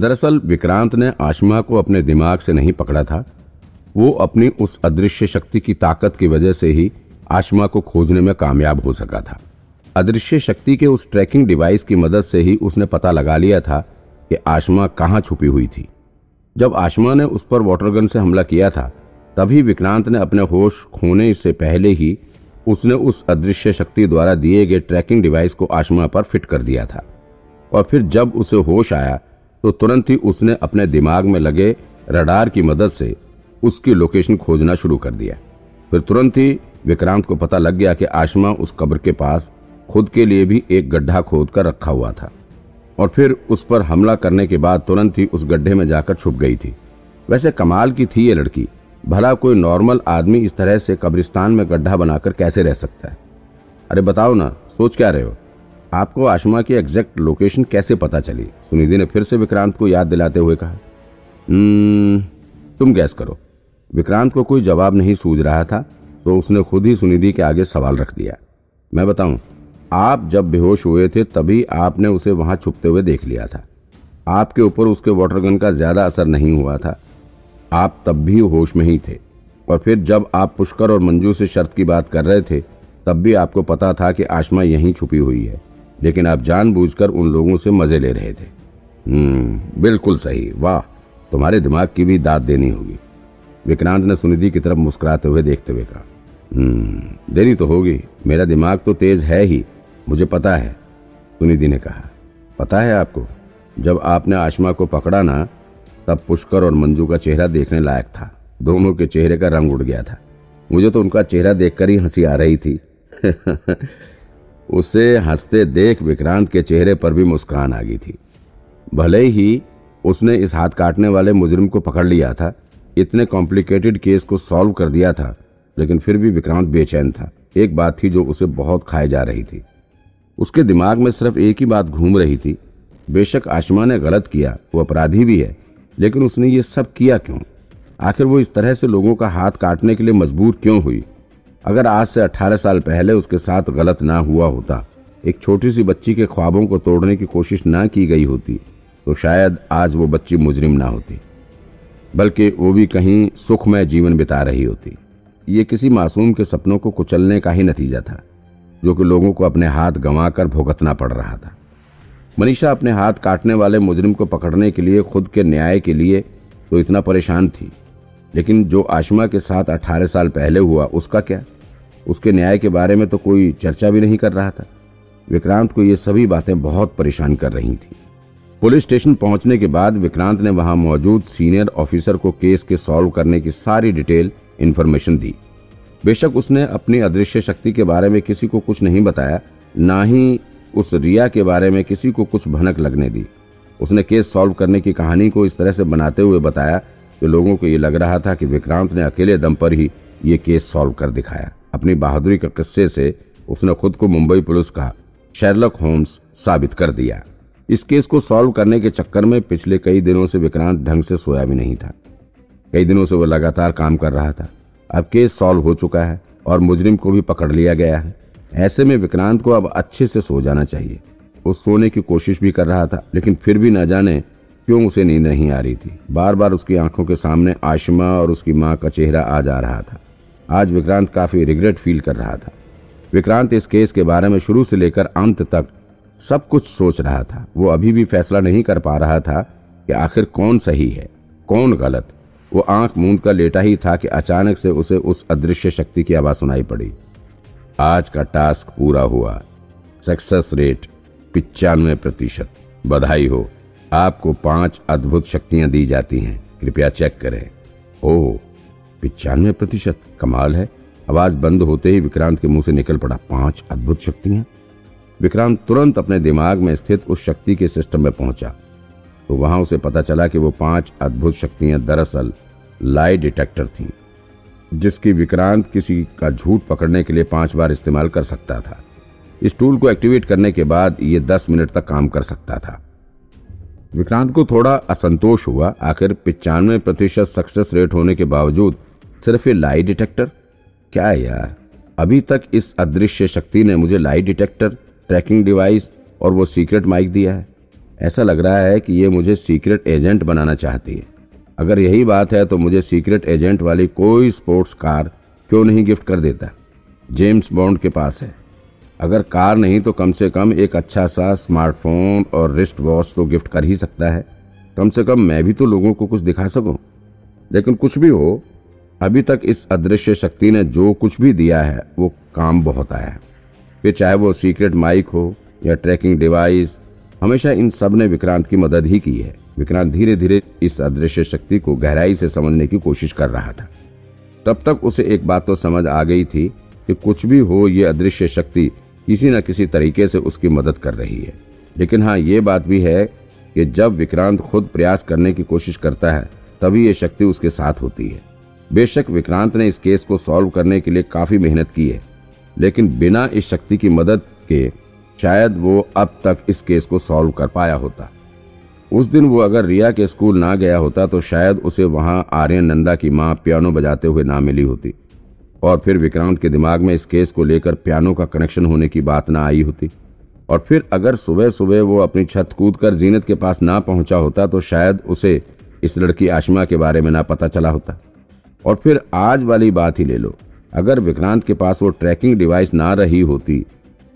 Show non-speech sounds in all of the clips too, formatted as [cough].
दरअसल विक्रांत ने आशमा को अपने दिमाग से नहीं पकड़ा था। वो अपनी उस अदृश्य शक्ति की ताकत की वजह से ही आशमा को खोजने में कामयाब हो सका था। अदृश्य शक्ति के उस ट्रैकिंग डिवाइस की मदद से ही उसने पता लगा लिया था कि आशमा कहाँ छुपी हुई थी। जब आशमा ने उस पर वाटरगन से हमला किया था, तभी विक्रांत ने अपने होश खोने से पहले ही उसने उस अदृश्य शक्ति द्वारा दिए गए ट्रैकिंग डिवाइस को आशमा पर फिट कर दिया था। और फिर जब उसे होश आया तो तुरंत ही उसने अपने दिमाग में लगे रडार की मदद से उसकी लोकेशन खोजना शुरू कर दिया। फिर तुरंत ही विक्रांत को पता लग गया कि आशमा उस कब्र के पास खुद के लिए भी एक गड्ढा खोद कर रखा हुआ था। और फिर उस पर हमला करने के बाद तुरंत ही उस गड्ढे में जाकर छुप गई थी। वैसे कमाल की थी ये लड़की। भला कोई नॉर्मल आदमी इस तरह से कब्रिस्तान में गड्ढा बनाकर कैसे रह सकता है? अरे बताओ ना, सोच क्या रहे हो? आपको आशमा की एग्जैक्ट लोकेशन कैसे पता चली? सुनिधि ने फिर से विक्रांत को याद दिलाते हुए कहा हम्म, तुम गैस करो। विक्रांत को कोई जवाब नहीं सूझ रहा था तो उसने खुद ही सुनिधि के आगे सवाल रख दिया। मैं बताऊँ आप जब बेहोश हुए थे तभी आपने उसे वहाँ छुपते हुए देख लिया था। आपके ऊपर उसके वाटर गन का ज़्यादा असर नहीं हुआ था। आप तब भी होश में ही थे। और फिर जब आप पुष्कर और मंजू से शर्त की बात कर रहे थे तब भी आपको पता था कि आशमा यहीं छुपी हुई है। लेकिन आप जानबूझकर उन लोगों से मज़े ले रहे थे। हम्म बिल्कुल सही। वाह, तुम्हारे दिमाग की भी दाद देनी होगी। विक्रांत ने सुनिधि की तरफ़ मुस्कुराते हुए देखते हुए कहा हम्म देनी तो होगी। मेरा दिमाग तो तेज है ही। मुझे पता है, सुनिधि ने कहा। पता है आपको, जब आपने आशमा को पकड़ा ना, तब पुष्कर और मंजू का चेहरा देखने लायक था। दोनों के चेहरे का रंग उड़ गया था। मुझे तो उनका चेहरा देखकर ही हँसी आ रही थी। [laughs] उसे हँसते देख विक्रांत के चेहरे पर भी मुस्कान आ गई थी। भले ही उसने इस हाथ काटने वाले मुजरिम को पकड़ लिया था, इतने कॉम्प्लिकेटेड केस को सॉल्व कर दिया था, लेकिन फिर भी विक्रांत बेचैन था। एक बात थी जो उसे बहुत खाए जा रही थी। उसके दिमाग में सिर्फ़ एक ही बात घूम रही थी। बेशक आशमा ने गलत किया, वो अपराधी भी है, लेकिन उसने ये सब किया क्यों? आखिर वो इस तरह से लोगों का हाथ काटने के लिए मजबूर क्यों हुई? अगर आज से 18 साल पहले उसके साथ गलत ना हुआ होता, एक छोटी सी बच्ची के ख्वाबों को तोड़ने की कोशिश ना की गई होती तो शायद आज वो बच्ची मुजरिम ना होती। बल्कि वो भी कहीं सुखमय जीवन बिता रही होती। ये किसी मासूम के सपनों को कुचलने का ही नतीजा था, जो कि लोगों को अपने हाथ गंवाकर भुगतना पड़ रहा था। मनीषा अपने हाथ काटने वाले मुजरिम को पकड़ने के लिए, खुद के न्याय के लिए तो इतना परेशान थी। लेकिन जो आशमा के साथ अठारह साल पहले हुआ, उसका क्या? उसके न्याय के बारे में तो कोई चर्चा भी नहीं कर रहा था। विक्रांत को ये सभी बातें बहुत परेशान कर रही थी। पुलिस स्टेशन पहुँचने के बाद विक्रांत ने वहाँ मौजूद सीनियर ऑफिसर को केस के सॉल्व करने की सारी डिटेल, इन्फॉर्मेशन दी। बेशक उसने अपनी अदृश्य शक्ति के बारे में किसी को कुछ नहीं बताया, ना ही उस रिया के बारे में किसी को कुछ भनक लगने दी। उसने केस सॉल्व करने की कहानी को इस तरह से बनाते हुए बताया कि लोगों को ये लग रहा था कि विक्रांत ने अकेले दम पर ही ये केस सॉल्व कर दिखाया। अपनी बहादुरी के किस्से से उसने खुद को मुंबई पुलिस का शेरलक होम्स साबित कर दिया। इस केस को सॉल्व करने के चक्कर में पिछले कई दिनों से विक्रांत ढंग से सोया भी नहीं था। कई दिनों से वो लगातार काम कर रहा था। अब केस सॉल्व हो चुका है और मुजरिम को भी पकड़ लिया गया है। ऐसे में विक्रांत को अब अच्छे से सो जाना चाहिए। वो सोने की कोशिश भी कर रहा था, लेकिन फिर भी न जाने क्यों उसे नींद नहीं आ रही थी? बार बार उसकी आँखों के सामने आशमा और उसकी माँ का चेहरा आ जा रहा था। आज विक्रांत काफ़ी रिग्रेट फील कर रहा था। विक्रांत इस केस के बारे में शुरू से लेकर अंत तक सब कुछ सोच रहा था। वो अभी भी फैसला नहीं कर पा रहा था कि आखिर कौन सही है, कौन गलत। वो आँख मूंद कर लेटा ही था कि अचानक से उसे उस अदृश्य शक्ति की आवाज़ सुनाई पड़ी। आज का टास्क पूरा हुआ। सक्सेस रेट पिचानवे प्रतिशत। बधाई हो। आपको पाँच अद्भुत शक्तियाँ दी जाती हैं। कृपया चेक करें। ओह, पिचानवे प्रतिशत। कमाल है। आवाज़ बंद होते ही विक्रांत के मुँह से निकल पड़ा पाँच अद्भुत शक्तियाँ। विक्रांत तुरंत अपने दिमाग में स्थित उस शक्ति के सिस्टम में पहुँचा। तो वहाँ उसे पता चला कि वो पाँच अद्भुत शक्तियाँ दरअसल लाई डिटेक्टर थीं, जिसकी विक्रांत किसी का झूठ पकड़ने के लिए पाँच बार इस्तेमाल कर सकता था। इस टूल को एक्टिवेट करने के बाद ये दस मिनट तक काम कर सकता था। विक्रांत को थोड़ा असंतोष हुआ। आखिर पिचानवे प्रतिशत सक्सेस रेट होने के बावजूद सिर्फ़ ये लाई डिटेक्टर क्या यार? अभी तक इस अदृश्य शक्ति ने मुझे लाई डिटेक्टर ट्रैकिंग डिवाइस और वो सीक्रेट माइक दिया है। ऐसा लग रहा है कि ये मुझे सीक्रेट एजेंट बनाना चाहती है। अगर यही बात है तो मुझे सीक्रेट एजेंट वाली कोई स्पोर्ट्स कार क्यों नहीं गिफ्ट कर देता? जेम्स बॉन्ड के पास है। अगर कार नहीं तो कम से कम एक अच्छा सा स्मार्टफ़ोन और रिस्ट वॉच तो गिफ्ट कर ही सकता है। कम से कम मैं भी तो लोगों को कुछ दिखा सकूँ। लेकिन कुछ भी हो, अभी तक इस अदृश्य शक्ति ने जो कुछ भी दिया है, वो काम बहुत आया है। फिर चाहे वो सीक्रेट माइक हो या ट्रैकिंग डिवाइस हमेशा इन सबने विक्रांत की मदद ही की है। विक्रांत धीरे धीरे इस अदृश्य शक्ति को गहराई से समझने की कोशिश कर रहा था। तब तक उसे एक बात तो समझ आ गई थी कि कुछ भी हो, ये अदृश्य शक्ति किसी न किसी तरीके से उसकी मदद कर रही है। लेकिन हाँ ये बात भी है कि जब विक्रांत खुद प्रयास करने की कोशिश करता है, तभी ये शक्ति उसके साथ होती है। बेशक विक्रांत ने इस केस को सॉल्व करने के लिए काफ़ी मेहनत की है, लेकिन बिना इस शक्ति की मदद के शायद वो अब तक इस केस को सॉल्व कर पाया होता। उस दिन वो अगर रिया के स्कूल ना गया होता तो शायद उसे वहाँ आर्यन नंदा की माँ पियानो बजाते हुए ना मिली होती। और फिर विक्रांत के दिमाग में इस केस को लेकर पियानो का कनेक्शन होने की बात ना आई होती। और फिर अगर सुबह सुबह वो अपनी छत कूद कर जीनत के पास ना पहुँचा होता तो शायद उसे इस लड़की आशमा के बारे में ना पता चला होता। और फिर आज वाली बात ही ले लो। अगर विक्रांत के पास वो ट्रैकिंग डिवाइस ना रही होती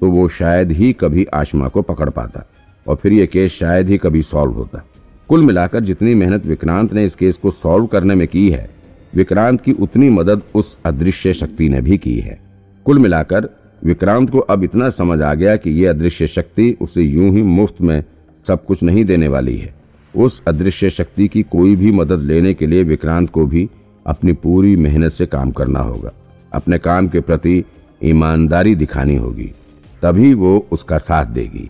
तो वो शायद ही कभी आशमा को पकड़ पाता। और फिर ये केस शायद ही कभी सॉल्व होता। कुल मिलाकर जितनी मेहनत विक्रांत ने इस केस को सॉल्व करने में की है विक्रांत की उतनी मदद उस अदृश्य शक्ति ने भी की है। कुल मिलाकर, विक्रांत को अब इतना समझ आ गया कि यह अदृश्य शक्ति उसे यूँ ही मुफ़्त में सब कुछ नहीं देने वाली है। उस अदृश्य शक्ति की कोई भी मदद लेने के लिए विक्रांत को भी अपनी पूरी मेहनत से काम करना होगा। अपने काम के प्रति ईमानदारी दिखानी होगी। तभी वो उसका साथ देगी।